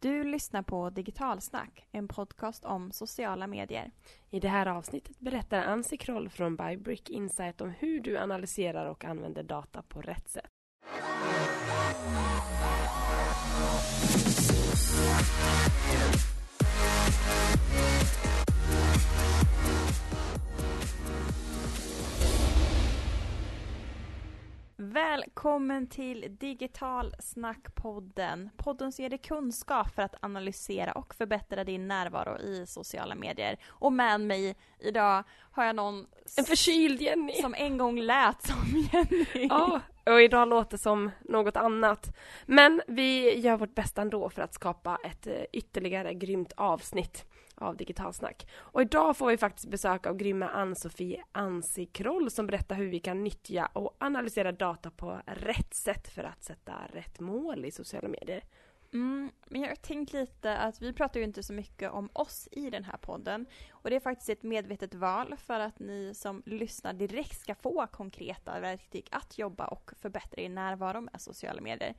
Du lyssnar på Digitalsnack, en podcast om sociala medier. I det här avsnittet berättar Ansi Kroll från Bybrick Insight om hur du analyserar och använder data på rätt sätt. Välkommen till Digital Snackpodden. Podden som ger dig kunskap för att analysera och förbättra din närvaro i sociala medier. Och med mig idag har jag någon En förkyld Jenny! som en gång lät som Jenny. Ja, och idag låter som något annat. Men vi gör vårt bästa ändå för att skapa ett eh, ytterligare grymt avsnitt av Digitalsnack. Och idag får vi faktiskt besök av grymma Ann-Sofie Ansikroll som berättar hur vi kan nyttja och analysera data på rätt sätt för att sätta rätt mål i sociala medier. Mm, men jag har tänkt lite att vi pratar ju inte så mycket om oss i den här podden. Och det är faktiskt ett medvetet val för att ni som lyssnar direkt ska få konkreta verktyg att jobba och förbättra er närvaro med sociala medier.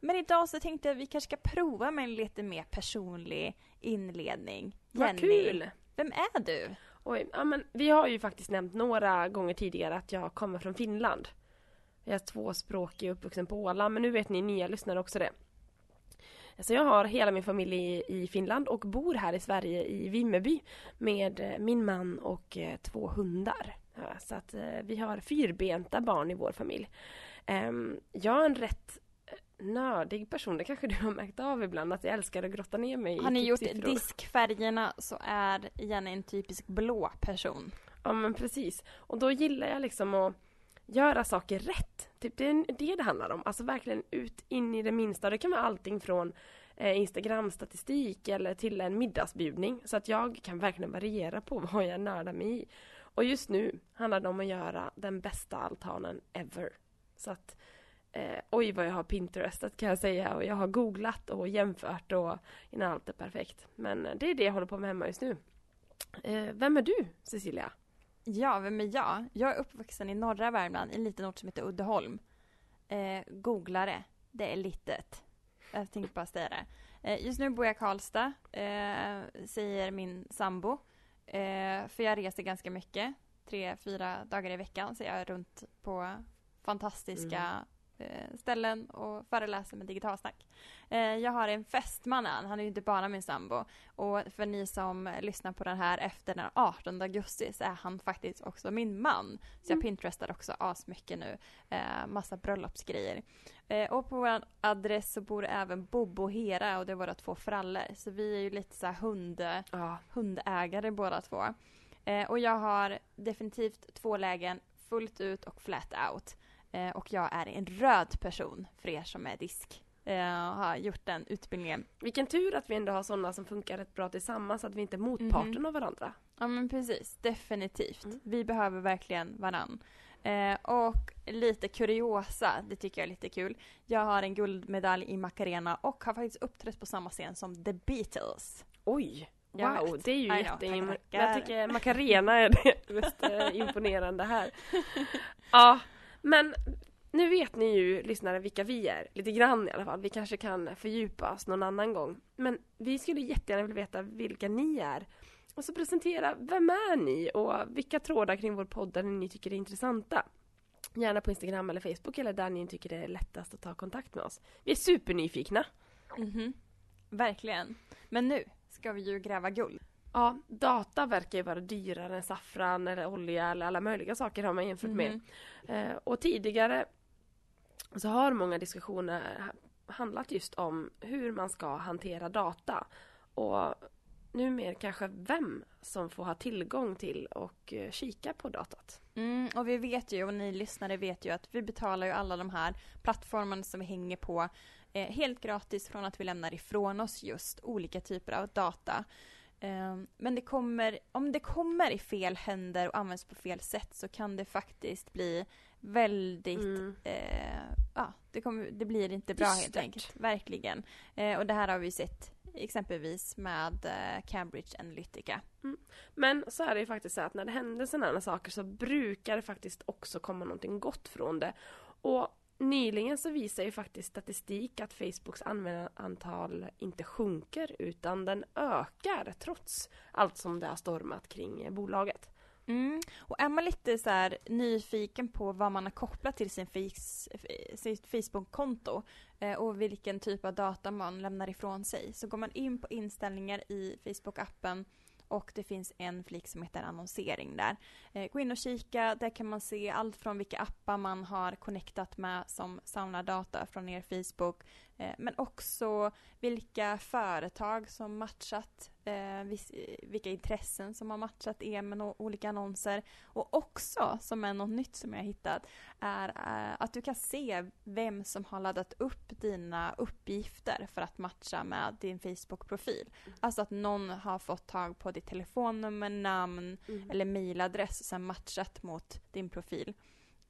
Men idag så tänkte jag att vi kanske ska prova med en lite mer personlig inledning. Vad kul! vem är du? Oj, ja, men vi har ju faktiskt nämnt några gånger tidigare att jag kommer från Finland. Jag är tvåspråkig och uppvuxen på Åland, men nu vet ni nya lyssnare också det. Så jag har hela min familj i, Finland och bor här i Sverige i Vimmerby med eh, min man och eh, två hundar. Så att eh, vi har fyrbenta barn i vår familj. Ehm, jag är en rätt nördig person, det kanske du har märkt av ibland, att jag älskar att grotta ner mig Har ni gjort diskfärgerna så är Jenny en typisk blå person. Ja men precis. Och då gillar jag liksom att göra saker rätt. Typ det är det det handlar om. Alltså verkligen ut in i det minsta. Det kan vara allting från eh, Instagram-statistik eller till en middagsbjudning. Så att jag kan verkligen variera på vad jag nördar mig i. Och just nu handlar det om att göra den bästa altanen ever. Så att eh, oj vad jag har Pinterestat kan jag säga och jag har googlat och jämfört och innan allt är perfekt. Men eh, det är det jag håller på med hemma just nu. Eh, vem är du Cecilia? Ja, vem är jag? Jag är uppvuxen i norra Värmland, i en liten ort som heter Uddeholm. Eh, googlare, det är litet. Jag tänkte bara säga det. Eh, just nu bor jag i Karlstad, eh, säger min sambo. Eh, för jag reser ganska mycket. Tre, fyra dagar i veckan så jag är runt på fantastiska eh, ställen och föreläser med digitalsnack. Eh, jag har en fästman han är ju inte bara min sambo. Och för ni som lyssnar på den här efter den 18 augusti så är han faktiskt också min man. Så jag Mm. pinterestar också asmycket nu. Eh, massa bröllopsgrejer. Eh, och på vår adress så bor även Bobo och Hera och det är våra två frallor. Så vi är ju lite så hund, Ja, hundägare båda två. Eh, och jag har definitivt två lägen, fullt ut och flat out. Eh, och jag är en röd person för er som är disk. Eh, har gjort den utbildningen. Vilken tur att vi ändå har sådana som funkar rätt bra tillsammans, så att vi inte är motparten Mhm. av varandra. Ja men precis, definitivt. Mm. Vi behöver verkligen varann. Eh, och lite kuriosa, det tycker jag är lite kul. Jag har en guldmedalj i Macarena och har faktiskt uppträtt på samma scen som The Beatles. Oj! Jag Wow, vet. det är ju I know, jätteim- tackar, tackar. Jag tycker Macarena är det mest eh, imponerande här. Ja, men nu vet ni ju lyssnare vilka vi är, lite grann i alla fall. Vi kanske kan fördjupa oss någon annan gång. Men vi skulle jättegärna vilja veta vilka ni är. Och så presentera, vem är ni och vilka trådar kring vår podd där ni tycker är intressanta? Gärna på Instagram eller Facebook eller där ni tycker det är lättast att ta kontakt med oss. Vi är supernyfikna. Mhm. Verkligen. Men nu ska vi ju gräva guld. Ja, data verkar ju vara dyrare än saffran eller olja eller alla möjliga saker har man jämfört med. Mhm. Eh, och tidigare så har många diskussioner ha- handlat just om hur man ska hantera data. Och numera kanske vem som får ha tillgång till och eh, kika på datat. Mm, och vi vet ju, och ni lyssnare vet ju att vi betalar ju alla de här plattformarna som vi hänger på eh, helt gratis från att vi lämnar ifrån oss just olika typer av data. Eh, men det kommer, om det kommer i fel händer och används på fel sätt så kan det faktiskt bli väldigt Mm. eh, ja, det, kommer, det blir inte bra helt Dystert. enkelt. Verkligen. Eh, och det här har vi sett exempelvis med eh, Cambridge Analytica. Men så är det ju faktiskt så att när det händer sådana här saker så brukar det faktiskt också komma någonting gott från det. Och nyligen så visar ju faktiskt statistik att Facebooks användarantal inte sjunker utan den ökar trots allt som det har stormat kring bolaget. Mm. Och är man lite så här nyfiken på vad man har kopplat till sin sitt Facebook-konto eh, och vilken typ av data man lämnar ifrån sig så går man in på inställningar i Facebook-appen och det finns en flik som heter annonsering där. Eh, gå in och kika, där kan man se allt från vilka appar man har connectat med som samlar data från er Facebook, men också vilka företag som matchat, eh, vilka intressen som har matchat er med olika annonser och också, som är något nytt som jag har hittat, är eh, att du kan se vem som har laddat upp dina uppgifter för att matcha med din Facebook-profil. Alltså att någon har fått tag på ditt telefonnummer, namn mm. eller mailadress och sen matchat mot din profil.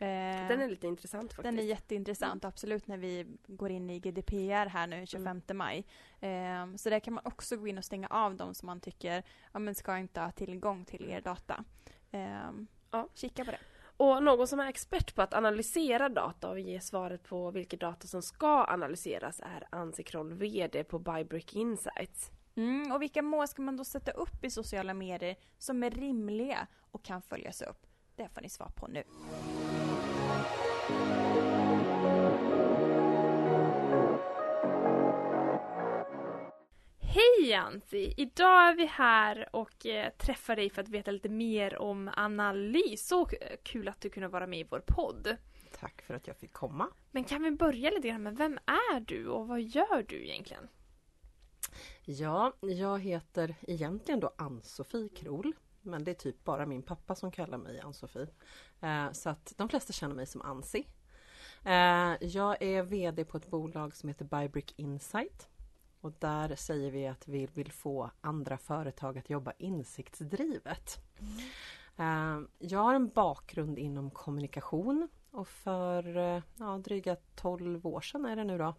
Eh, den är lite intressant faktiskt. Den är jätteintressant, mm. absolut när vi går in i GDPR här nu 25 mm. maj. Eh, så där kan man också gå in och stänga av de som man tycker ja, men ska inte ha tillgång till er data. Eh, ja. Kika på det. Och någon som är expert på att analysera data och ge svaret på vilket data som ska analyseras är Ansi Kroll, VD på Bybrick Insights. Mm, och vilka mål ska man då sätta upp i sociala medier som är rimliga och kan följas upp? Det får ni svar på nu. Hej Ansi! Idag är vi här och eh, träffar dig för att veta lite mer om analys. Så kul att du kunde vara med i vår podd. Tack för att jag fick komma. Men kan vi börja lite grann med vem är du och vad gör du egentligen? Ja, jag heter egentligen då Ann-Sofie Krol. Men det är typ bara min pappa som kallar mig Ann-Sofie. Eh, så att de flesta känner mig som Ansi. Eh, jag är VD på ett bolag som heter Bybrick Insight. Och där säger vi att vi vill få andra företag att jobba insiktsdrivet. Mm. Jag har en bakgrund inom kommunikation och för ja, dryga 12 år sedan är det nu då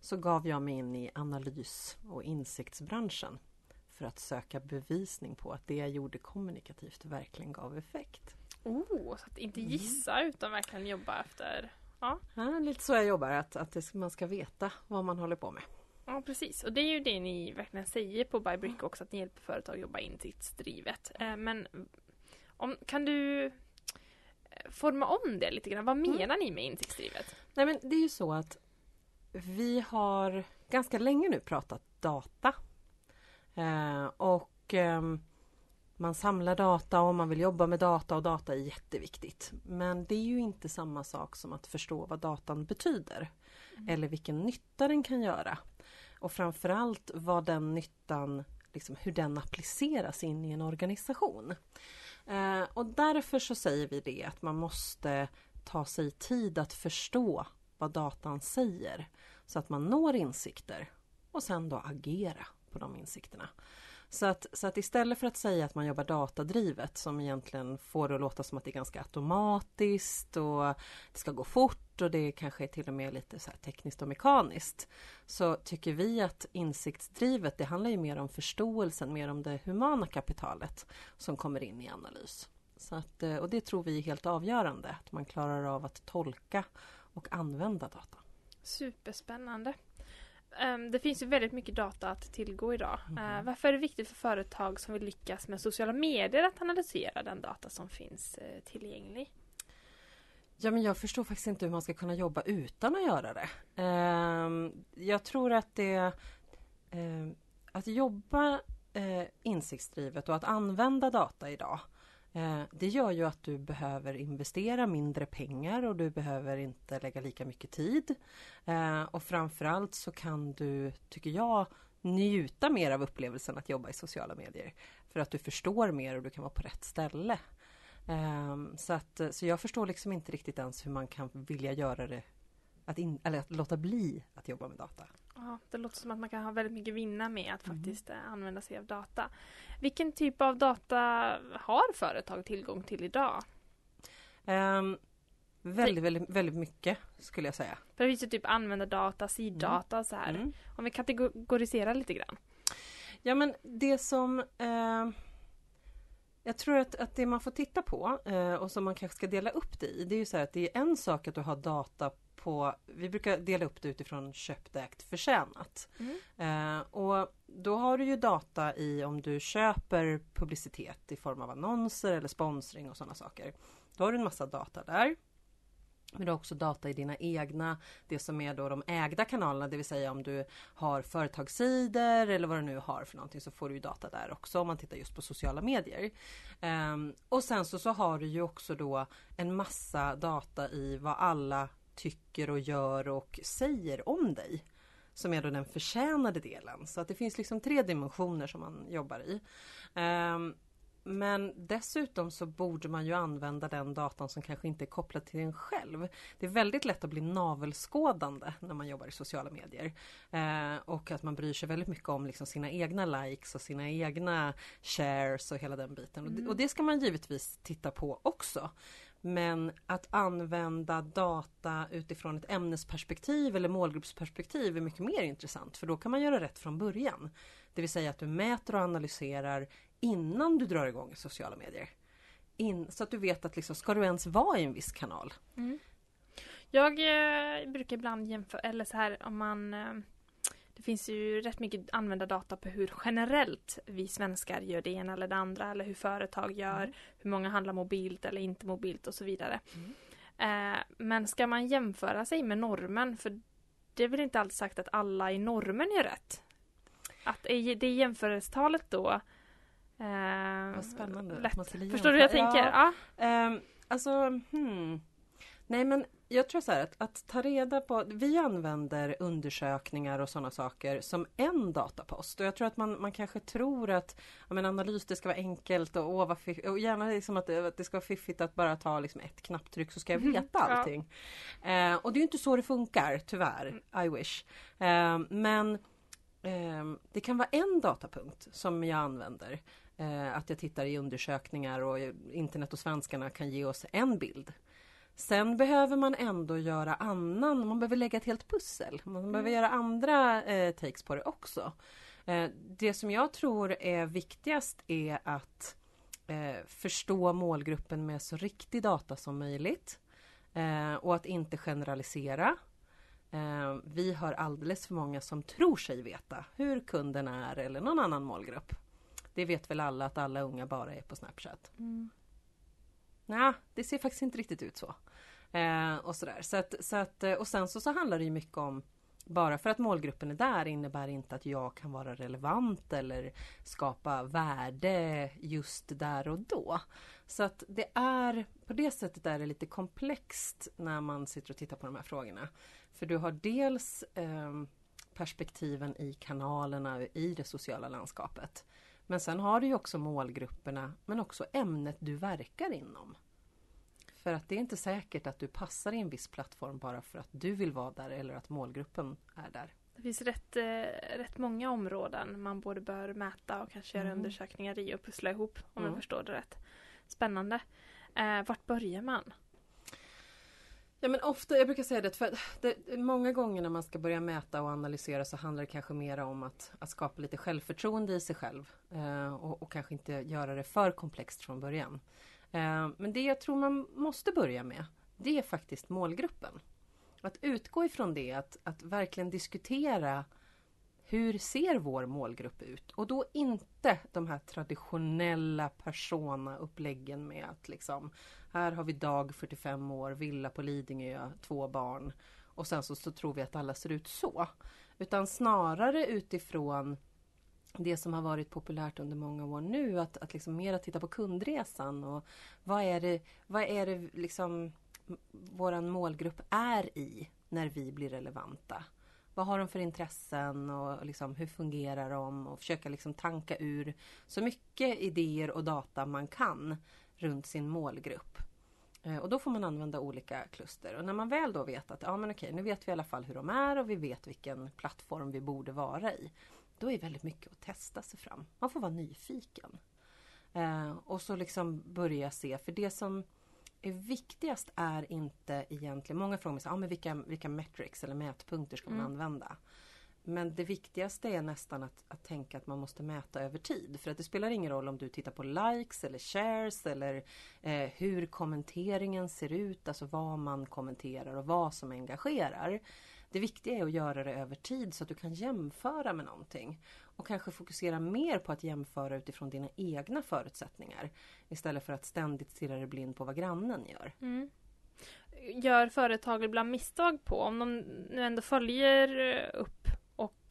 så gav jag mig in i analys och insiktsbranschen för att söka bevisning på att det jag gjorde kommunikativt verkligen gav effekt. Oh, så att inte mm. gissa mm. utan verkligen jobba efter... Ja. ja, lite så jag jobbar, att, att det, man ska veta vad man håller på med. Ja precis och det är ju det ni verkligen säger på Bybrick också att ni hjälper företag att jobba insiktsdrivet. Eh, men om, kan du eh, forma om det lite grann? Vad mm. menar ni med insiktsdrivet? Nej men det är ju så att vi har ganska länge nu pratat data. Eh, och eh, man samlar data och man vill jobba med data och data är jätteviktigt. Men det är ju inte samma sak som att förstå vad datan betyder. Mm. Eller vilken nytta den kan göra. Och framförallt vad den nyttan, liksom, hur den appliceras in i en organisation. Eh, och därför så säger vi det att man måste ta sig tid att förstå vad datan säger. Så att man når insikter och sen då agera på de insikterna. Så att, så att istället för att säga att man jobbar datadrivet som egentligen får det att låta som att det är ganska automatiskt och det ska gå fort och det kanske är till och med lite så tekniskt och mekaniskt. Så tycker vi att insiktsdrivet det handlar ju mer om förståelsen, mer om det humana kapitalet som kommer in i analys. Så att, eh, och det tror vi är helt avgörande, att man klarar av att tolka och använda data. Superspännande. Um, det finns ju väldigt mycket data att tillgå idag. Mm. Varför är det viktigt för företag som vill lyckas med sociala medier att analysera den data som finns uh, tillgänglig? Ja, men jag förstår faktiskt inte hur man ska kunna jobba utan att göra det. Ehm, jag tror att det... Ehm, att jobba eh, insiktsdrivet och att använda data idag Eh, det gör ju att du behöver investera mindre pengar och du behöver inte lägga lika mycket tid. Eh, och framförallt så kan du, tycker jag, njuta mer av upplevelsen att jobba i sociala medier. För att du förstår mer och du kan vara på rätt ställe. Ehm, så, att, så jag förstår liksom inte riktigt ens hur man kan vilja göra det, att in, eller att låta bli att jobba med data. Ja, det låter som att man kan ha väldigt mycket vinna med att mm. faktiskt mm. använda sig av data. Vilken typ av data har företag tillgång till idag? Um, väldigt, väldigt, väldigt mycket skulle jag säga. För det finns ju typ användardata, siddata och så här. Mm. Om vi kategoriserar lite grann. Ja men det som eh, Jag tror att, att det man får titta på eh, och som man kanske ska dela upp det i Det är ju så här att det är en sak att du har data på, vi brukar dela upp det utifrån köpt, ägt, förtjänat. Mm. Eh, och då har du ju data i om du köper publicitet i form av annonser eller sponsring och sådana saker. Då har du en massa data där. Men du har också data i dina egna, det som är då de ägda kanalerna, det vill säga om du har företagssidor eller vad du nu har för någonting så får du ju data där också om man tittar just på sociala medier. Um, och sen så, så har du ju också då en massa data i vad alla tycker och gör och säger om dig. Som är då den förtjänade delen. Så att det finns liksom tre dimensioner som man jobbar i. Um, men dessutom så borde man ju använda den datan som kanske inte är kopplad till en själv. Det är väldigt lätt att bli navelskådande när man jobbar i sociala medier. Eh, och att man bryr sig väldigt mycket om liksom sina egna likes och sina egna shares och hela den biten. Och, det, och det ska man givetvis titta på också. Men att använda data utifrån ett ämnesperspektiv eller målgruppsperspektiv är mycket mer intressant för då kan man göra rätt från början. Det vill säga att du mäter och analyserar innan du drar igång sociala medier. In, så att du vet att liksom, ska du ens vara i en viss kanal? Jag eh, brukar ibland jämföra, eller så här om man eh, Det finns ju rätt mycket användardata på hur generellt vi svenskar gör det ena eller det andra eller hur företag gör, Mm. hur många handlar mobilt eller inte mobilt och så vidare. Mm. Eh, men ska man jämföra sig med normen, för det är väl inte alltid sagt att alla i normen gör rätt? Att är det jämförelsetalet då eh, Vad spännande. lätt. Förstår du hur jag tänker? Ja. Ja. Ehm, alltså, hmm. Nej men jag tror så här att, att ta reda på, vi använder undersökningar och sådana saker som en datapost och jag tror att man, man kanske tror att ja, men analys det ska vara enkelt och, åh, och gärna liksom att, det, att det ska vara fiffigt att bara ta liksom ett knapptryck så ska jag Mhm, veta ja. allting. Eh, och det är ju inte så det funkar tyvärr, I wish. Eh, men det kan vara en datapunkt som jag använder. Eh, att jag tittar i undersökningar och internet och svenskarna kan ge oss en bild. Sen behöver man ändå göra annan, man behöver lägga ett helt pussel. Man behöver göra andra eh, takes på det också. Eh, det som jag tror är viktigast är att förstå målgruppen med så riktig data som möjligt. Och att inte generalisera. Eh, vi har alldeles för många som tror sig veta hur kunden är eller någon annan målgrupp. Det vet väl alla att alla unga bara är på Snapchat. Mm. Nej, det ser faktiskt inte riktigt ut så. Eh, och sådär. Så att, så att, eh, och sen så, så handlar det ju mycket om bara för att målgruppen är där innebär inte att jag kan vara relevant eller skapa värde just där och då. Så att det är på det sättet är det lite komplext när man sitter och tittar på de här frågorna. För du har dels eh, perspektiven i kanalerna i det sociala landskapet. Men sen har du också målgrupperna men också ämnet du verkar inom. För att det är inte säkert att du passar i en viss plattform bara för att du vill vara där eller att målgruppen är där. Det finns rätt, eh, rätt många områden man både bör mäta och kanske göra Mm. undersökningar i och pussla ihop om jag Mm. förstår det rätt. Spännande. Eh, vart börjar man? Ja men ofta, jag brukar säga det, för det, många gånger när man ska börja mäta och analysera så handlar det kanske mer om att, att skapa lite självförtroende i sig själv. Eh, och, och kanske inte göra det för komplext från början. Eh, men det jag tror man måste börja med, det är faktiskt målgruppen. Att utgå ifrån det, att, att verkligen diskutera hur ser vår målgrupp ut? Och då inte de här traditionella persona-uppläggen med att liksom här har vi Dag 45 år, villa på Lidingö, två barn. Och sen så, så tror vi att alla ser ut så. Utan snarare utifrån det som har varit populärt under många år nu, att, att liksom mer titta på kundresan och vad är det, vad är det liksom våran målgrupp är i när vi blir relevanta. Vad har de för intressen och liksom hur fungerar de och försöka liksom tanka ur så mycket idéer och data man kan runt sin målgrupp. Eh, Och då får man använda olika kluster. Och när man väl då vet att ja men okej, nu vet vi i alla fall hur de är och vi vet vilken plattform vi borde vara i. Då är väldigt mycket att testa sig fram. Man får vara nyfiken. Eh, och så liksom börja se, för det som är viktigast är inte egentligen, många frågar mig så, ah, men vilka, vilka metrics eller mätpunkter ska man Mm. använda? Men det viktigaste är nästan att, att tänka att man måste mäta över tid. För att det spelar ingen roll om du tittar på likes eller shares eller eh, hur kommenteringen ser ut, alltså vad man kommenterar och vad som engagerar. Det viktiga är att göra det över tid så att du kan jämföra med någonting. Och kanske fokusera mer på att jämföra utifrån dina egna förutsättningar. Istället för att ständigt stirra dig blind på vad grannen gör. Mm. Gör företag ibland misstag på, om de nu ändå följer upp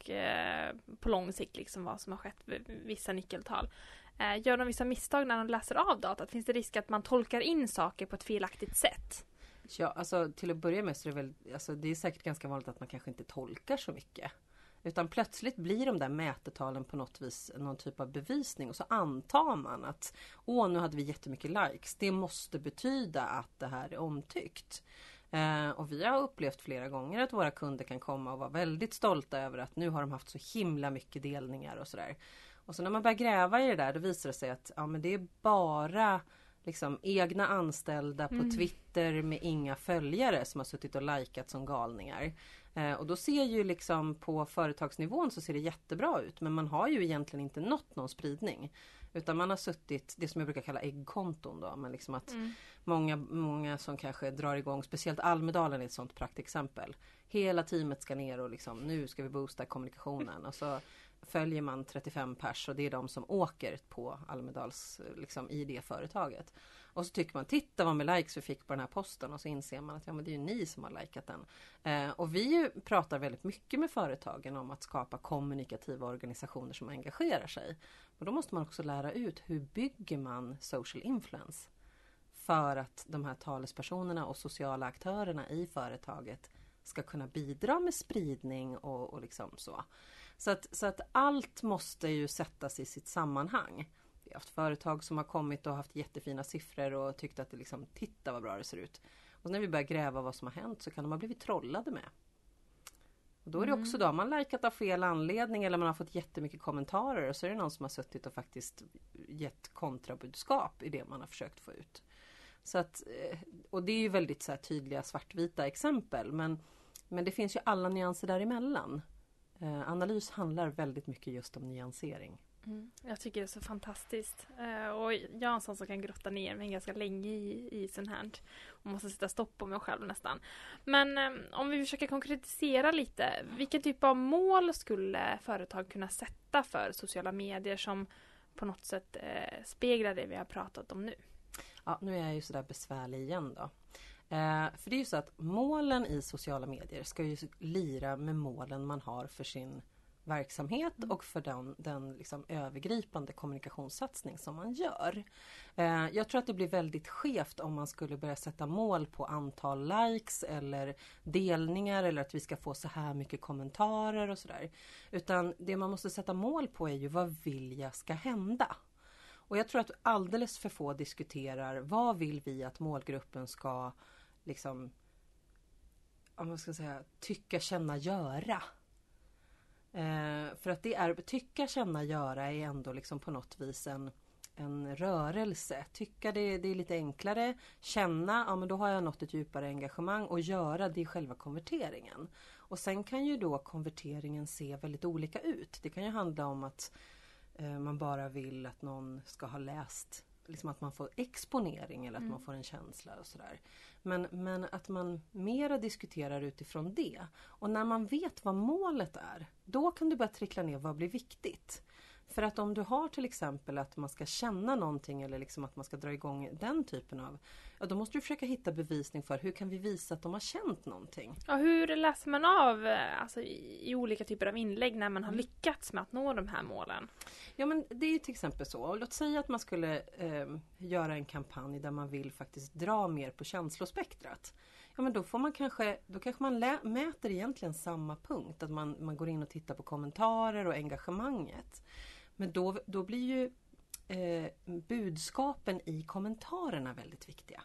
och eh, på lång sikt liksom vad som har skett vid vissa nyckeltal. Eh, gör de vissa misstag när de läser av datat? Finns det risk att man tolkar in saker på ett felaktigt sätt? Ja, alltså till att börja med så är det väl, alltså det är säkert ganska vanligt att man kanske inte tolkar så mycket. Utan plötsligt blir de där mätetalen på något vis någon typ av bevisning och så antar man att Åh, nu hade vi jättemycket likes. Det måste betyda att det här är omtyckt. Eh, och vi har upplevt flera gånger att våra kunder kan komma och vara väldigt stolta över att nu har de haft så himla mycket delningar och sådär. Och så när man börjar gräva i det där då visar det sig att ja, men det är bara liksom egna anställda på Mm. Twitter med inga följare som har suttit och likat som galningar. Eh, och då ser ju liksom på företagsnivån så ser det jättebra ut men man har ju egentligen inte nått någon spridning. Utan man har suttit, det som jag brukar kalla äggkonton då, men liksom att Mm många, många som kanske drar igång, speciellt Almedalen är ett sånt praktexempel. Hela teamet ska ner och liksom, nu ska vi boosta kommunikationen och så följer man 35 pers och det är de som åker på Almedals, liksom i det företaget. Och så tycker man, titta vad med likes vi fick på den här posten och så inser man att ja, men det är ju ni som har likat den. Eh, och vi pratar väldigt mycket med företagen om att skapa kommunikativa organisationer som engagerar sig. Och då måste man också lära ut hur bygger man social influence? För att de här talespersonerna och sociala aktörerna i företaget ska kunna bidra med spridning och, och liksom så. Så att, så att allt måste ju sättas i sitt sammanhang. Vi har haft företag som har kommit och haft jättefina siffror och tyckt att det liksom, titta vad bra det ser ut. Och när vi börjar gräva vad som har hänt så kan de ha blivit trollade med. Och då är det också då, man likat av fel anledning eller man har fått jättemycket kommentarer och så är det någon som har suttit och faktiskt gett kontrabudskap i det man har försökt få ut. Så att, eh, och det är ju väldigt så här tydliga svartvita exempel men, men det finns ju alla nyanser däremellan. Eh, analys handlar väldigt mycket just om nyansering. Mm. Jag tycker det är så fantastiskt. Eh, och jag är en sån som kan grotta ner mig ganska länge i, i sånt här. Och måste sätta stopp på mig själv nästan. Men eh, om vi försöker konkretisera lite. Vilken typ av mål skulle företag kunna sätta för sociala medier som på något sätt eh, speglar det vi har pratat om nu? Ja, nu är jag ju sådär besvärlig igen då. Eh, för det är ju så att målen i sociala medier ska ju lira med målen man har för sin verksamhet och för den, den liksom övergripande kommunikationssatsning som man gör. Eh, jag tror att det blir väldigt skevt om man skulle börja sätta mål på antal likes eller delningar eller att vi ska få så här mycket kommentarer och sådär. Utan det man måste sätta mål på är ju vad vill jag ska hända? Och jag tror att alldeles för få diskuterar vad vill vi att målgruppen ska liksom om man ska säga, tycka, känna, göra. Eh, för att det är, tycka, känna, göra är ändå liksom på något vis en, en rörelse. Tycka det, det är lite enklare. Känna, ja men då har jag nått ett djupare engagemang. Och göra, det är själva konverteringen. Och sen kan ju då konverteringen se väldigt olika ut. Det kan ju handla om att eh, man bara vill att någon ska ha läst Liksom att man får exponering eller att man får en känsla och sådär. Men, men att man mera diskuterar utifrån det. Och när man vet vad målet är, då kan du börja trickla ner vad blir viktigt. För att om du har till exempel att man ska känna någonting eller liksom att man ska dra igång den typen av Ja då måste du försöka hitta bevisning för hur kan vi visa att de har känt någonting. Ja, hur läser man av eh, alltså, i, i olika typer av inlägg när man har lyckats med att nå de här målen? Ja men det är till exempel så. Låt säga att man skulle eh, göra en kampanj där man vill faktiskt dra mer på känslospektrat. Ja men då får man kanske, då kanske man lä- mäter egentligen samma punkt. Att man, man går in och tittar på kommentarer och engagemanget. Men då, då blir ju eh, budskapen i kommentarerna väldigt viktiga.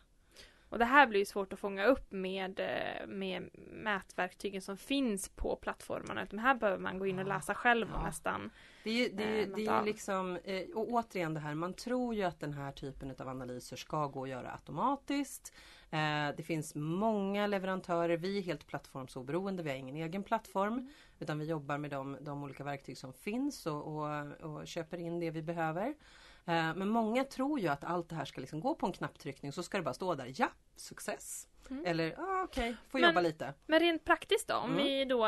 Och det här blir svårt att fånga upp med, eh, med mätverktygen som finns på plattformarna. Utan här behöver man gå in och läsa själv och Ja. nästan Det är ju, det är, ju- Eh, det är ju liksom, eh, och återigen det här, man tror ju att den här typen av analyser ska gå att göra automatiskt. Eh, Det finns många leverantörer, vi är helt plattformsoberoende, vi har ingen egen plattform. Utan vi jobbar med de, de olika verktyg som finns och, och, och köper in det vi behöver. Eh, Men många tror ju att allt det här ska liksom gå på en knapptryckning så ska det bara stå där, ja, success. Mm. Eller, ah, okej, får Men- jobba lite. Men rent praktiskt då, om Mm. vi då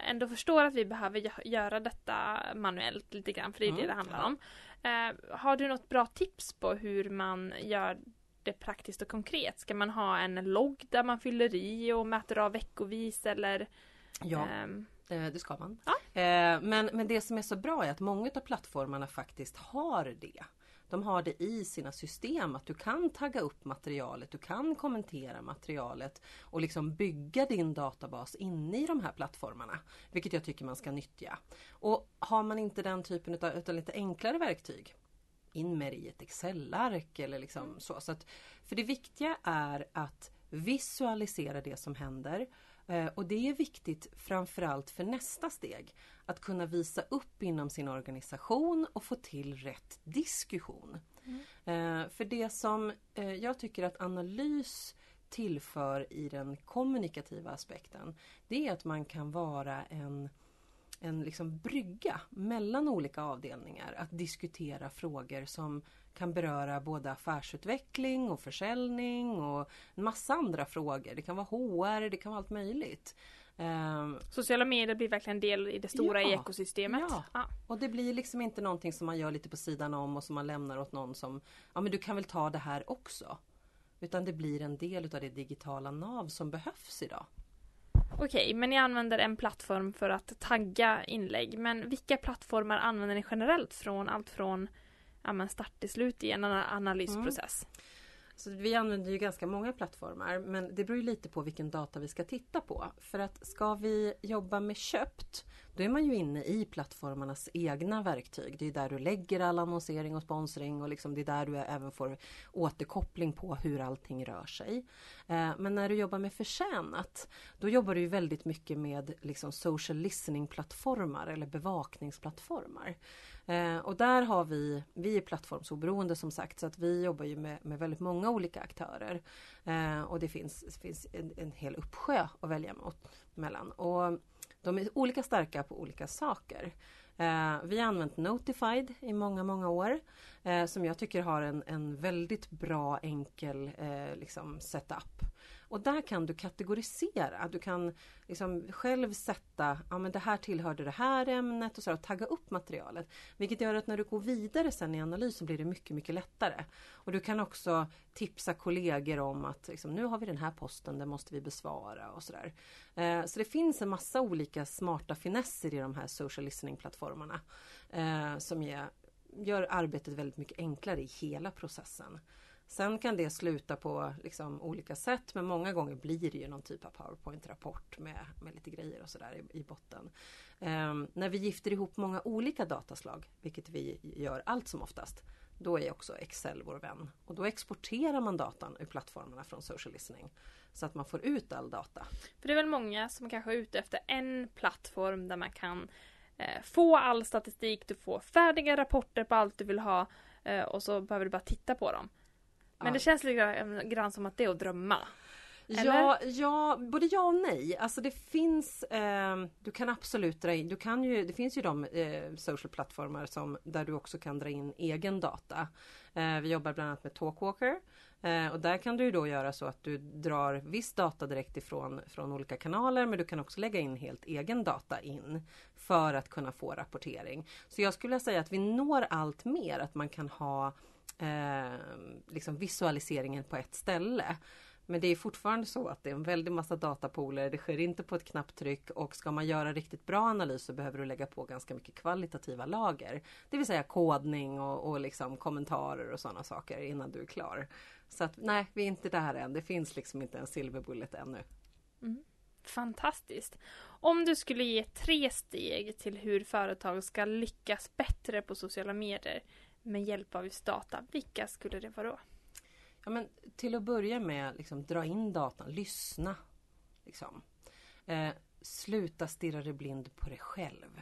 ändå förstår att vi behöver gö- göra detta manuellt lite grann, för det är det Mm, det handlar ja. om. Eh, har du något bra tips på hur man gör det praktiskt och konkret? Ska man ha en logg där man fyller i och mäter av veckovis eller? Ja. ehm, Eh, Det ska man. Ja. Eh, Men, men det som är så bra är att många av plattformarna faktiskt har det. De har det i sina system att du kan tagga upp materialet, du kan kommentera materialet och liksom bygga din databas inne i de här plattformarna. Vilket jag tycker man ska nyttja. Och har man inte den typen av utan lite enklare verktyg in med det i ett Excel-ark eller liksom så. så att, för det viktiga är att visualisera det som händer. Eh, Och det är viktigt framförallt för nästa steg. Att kunna visa upp inom sin organisation och få till rätt diskussion. Eh, För det som eh, jag tycker att analys tillför i den kommunikativa aspekten. Det är att man kan vara en en liksom brygga mellan olika avdelningar att diskutera frågor som kan beröra både affärsutveckling och försäljning och en massa andra frågor. Det kan vara HR, det kan vara allt möjligt. Ehm, sociala medier blir verkligen del i det stora Ja. ekosystemet. Ja. Ja. och det blir liksom inte någonting som man gör lite på sidan om och som man lämnar åt någon som Ja men du kan väl ta det här också. Utan det blir en del utav det digitala nav som behövs idag. Okej, men ni använder en plattform för att tagga inlägg. Men vilka plattformar använder ni generellt från allt från ja, men start till slut i en analysprocess? analysprocess? Så vi använder ju ganska många plattformar men det beror ju lite på vilken data vi ska titta på. För att ska vi jobba med köpt då är man ju inne i plattformarnas egna verktyg. Det är där du lägger all annonsering och sponsring och liksom det är där du även får återkoppling på hur allting rör sig. Eh, men när du jobbar med förtjänat då jobbar du ju väldigt mycket med liksom social listening plattformar eller bevakningsplattformar. Eh, och där har vi, vi är plattformsoberoende som sagt så att vi jobbar ju med, med väldigt många olika aktörer. Eh, och det finns, finns en, en hel uppsjö att välja mot, mellan. Och de är olika starka på olika saker. Eh, vi har använt Notified i många, många år. Eh, som jag tycker har en, en väldigt bra enkel eh, liksom setup. Och där kan du kategorisera. Du kan liksom själv sätta, ja men det här tillhörde det här ämnet och så och tagga upp materialet. Vilket gör att när du går vidare sen i analysen blir det mycket, mycket lättare. Och du kan också tipsa kollegor om att liksom, nu har vi den här posten, den måste vi besvara och sådär. Eh, så det finns en massa olika smarta finesser i de här social listening plattformarna. Eh, som ger, gör arbetet väldigt mycket enklare i hela processen. Sen kan det sluta på liksom olika sätt men många gånger blir det ju någon typ av PowerPoint-rapport med, med lite grejer och sådär i, i botten. Ehm, när vi gifter ihop många olika dataslag, vilket vi gör allt som oftast, då är också Excel vår vän. Och då exporterar man datan ur plattformarna från social listening. Så att man får ut all data. För det är väl många som kanske är ute efter en plattform där man kan eh, få all statistik, du får färdiga rapporter på allt du vill ha eh, och så behöver du bara titta på dem. Men det känns lite grann, grann som att det är att drömma. Ja, ja, både ja och nej. Alltså det finns, eh, du kan absolut dra in, du kan ju, det finns ju de eh, social plattformar som, där du också kan dra in egen data. Eh, vi jobbar bland annat med Talkwalker. Eh, och där kan du då göra så att du drar viss data direkt ifrån från olika kanaler men du kan också lägga in helt egen data in för att kunna få rapportering. Så jag skulle säga att vi når allt mer att man kan ha eh, liksom visualiseringen på ett ställe. Men det är fortfarande så att det är en väldig massa datapooler. Det sker inte på ett knapptryck och ska man göra riktigt bra analys så behöver du lägga på ganska mycket kvalitativa lager. Det vill säga kodning och, och liksom kommentarer och sådana saker innan du är klar. Så att nej, vi är inte där än. Det finns liksom inte en silverbullet ännu. Mm. Fantastiskt. Om du skulle ge tre steg till hur företag ska lyckas bättre på sociala medier med hjälp av just data, vilka skulle det vara då? Ja, men till att börja med, liksom, dra in datan, lyssna. Liksom. Eh, sluta stirra dig blind på dig själv.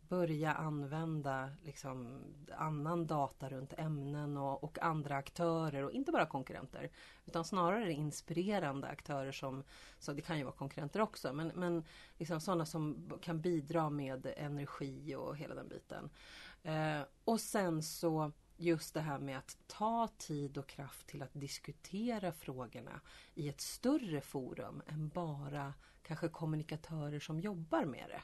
Börja använda liksom, annan data runt ämnen och, och andra aktörer och inte bara konkurrenter. Utan snarare inspirerande aktörer som, så det kan ju vara konkurrenter också, men, men liksom sådana som kan bidra med energi och hela den biten. Eh, och sen så just det här med att ta tid och kraft till att diskutera frågorna i ett större forum än bara kanske kommunikatörer som jobbar med det.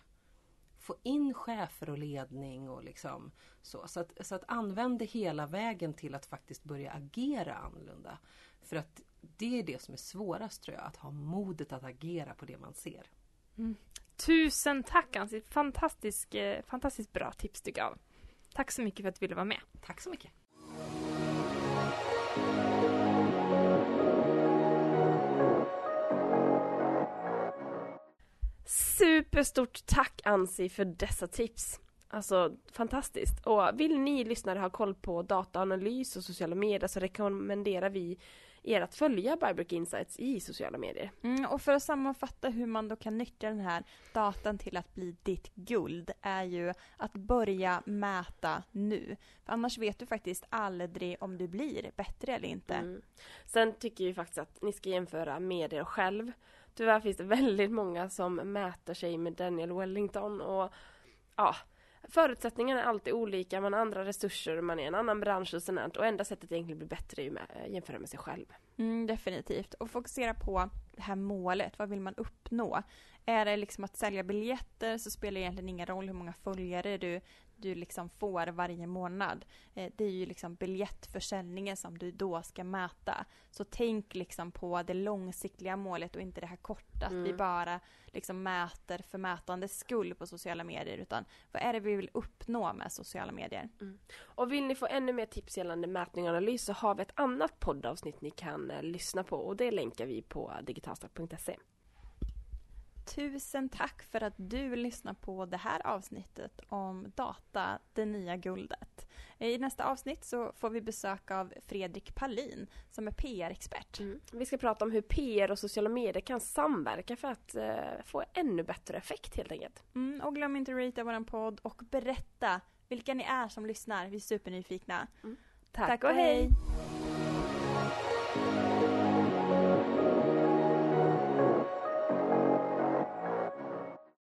Få in chefer och ledning och liksom så. Så att, så att använd det hela vägen till att faktiskt börja agera annorlunda. För att det är det som är svårast tror jag, att ha modet att agera på det man ser. Mm. Tusen tack Ansi! Fantastisk, eh, fantastiskt bra tips tycker jag. Tack så mycket för att du ville vara med. Tack så mycket! Superstort tack Ansi för dessa tips. Alltså fantastiskt. Och vill ni lyssnare ha koll på dataanalys och sociala medier så rekommenderar vi er att följa Bybrook Insights i sociala medier. Mm, och för att sammanfatta hur man då kan nyttja den här datan till att bli ditt guld är ju att börja mäta nu. För annars vet du faktiskt aldrig om du blir bättre eller inte. Mm. Sen tycker jag faktiskt att ni ska jämföra med er själv. Tyvärr finns det väldigt många som mäter sig med Daniel Wellington och ja, förutsättningarna är alltid olika, man har andra resurser, man är i en annan bransch och sånt och enda sättet att egentligen bli bättre är ju eh, jämföra med sig själv. Mm, definitivt. Och fokusera på det här målet. Vad vill man uppnå? Är det liksom att sälja biljetter så spelar det egentligen ingen roll hur många följare du, du liksom får varje månad. Eh, det är ju liksom biljettförsäljningen som du då ska mäta. Så tänk liksom på det långsiktiga målet och inte det här korta. Att vi Mm. bara liksom mäter för mätandets skull på sociala medier. Utan vad är det vi vill uppnå med sociala medier? Och vill ni få ännu mer tips gällande mätning och analys så har vi ett annat poddavsnitt ni kan eh, lyssna på och det länkar vi på digitalstart.se. Tusen tack för att du lyssnar på det här avsnittet om data, det nya guldet. I nästa avsnitt så får vi besök av Fredrik Palin som är PR-expert. Mm. Vi ska prata om hur PR och sociala medier kan samverka för att eh, få ännu bättre effekt helt enkelt. Mm, och glöm inte att ratea vår podd och berätta vilka ni är som lyssnar. Vi är supernyfikna. Tack, och hej. hej.